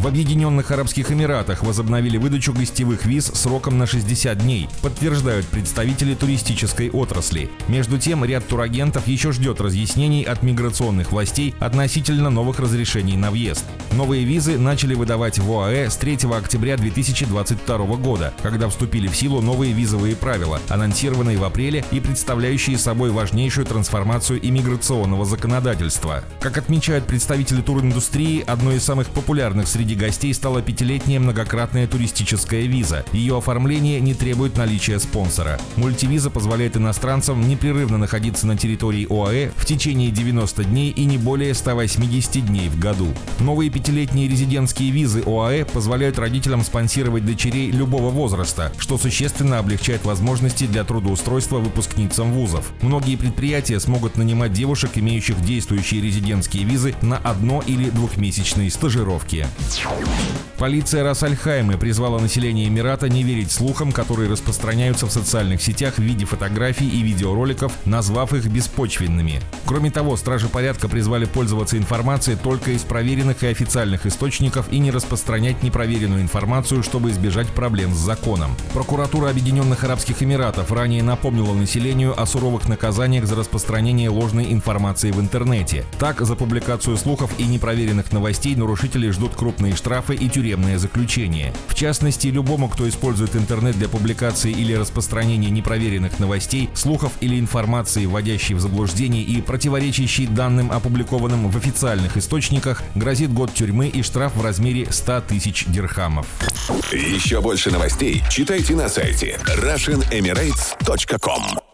В Объединенных Арабских Эмиратах возобновили выдачу гостевых виз сроком на 60 дней, подтверждают представители туристической отрасли. Между тем, ряд турагентов еще ждет разъяснений от миграционных властей относительно новых разрешений на въезд. Новые визы начали выдавать в ОАЭ с 3 октября 2022 года, когда вступили в силу новые визовые правила, анонсированные в апреле и представляющие собой важнейшую трансформацию иммиграционного законодательства. Как отмечают представители туриндустрии, одной из самых популярных среди среди гостей стала пятилетняя многократная туристическая виза. Ее оформление не требует наличия спонсора. Мультивиза позволяет иностранцам непрерывно находиться на территории ОАЭ в течение 90 дней и не более 180 дней в году. Новые пятилетние резидентские визы ОАЭ позволяют родителям спонсировать дочерей любого возраста, что существенно облегчает возможности для трудоустройства выпускницам вузов. Многие предприятия смогут нанимать девушек, имеющих действующие резидентские визы, на одно- или двухмесячные стажировки. Полиция Рассальхайма призвала население Эмирата не верить слухам, которые распространяются в социальных сетях в виде фотографий и видеороликов, назвав их беспочвенными. Кроме того, стражи порядка призвали пользоваться информацией только из проверенных и официальных источников и не распространять непроверенную информацию, чтобы избежать проблем с законом. Прокуратура Объединенных Арабских Эмиратов ранее напомнила населению о суровых наказаниях за распространение ложной информации в интернете. Так, за публикацию слухов и непроверенных новостей нарушители ждут крупные штрафы и тюремное заключение. В частности, любому, кто использует интернет для публикации или распространения непроверенных новостей, слухов или информации, вводящей в заблуждение и противоречащей данным, опубликованным в официальных источниках, грозит год тюрьмы и штраф в размере 100 тысяч дирхамов. Еще больше новостей читайте на сайте RussianEmirates.com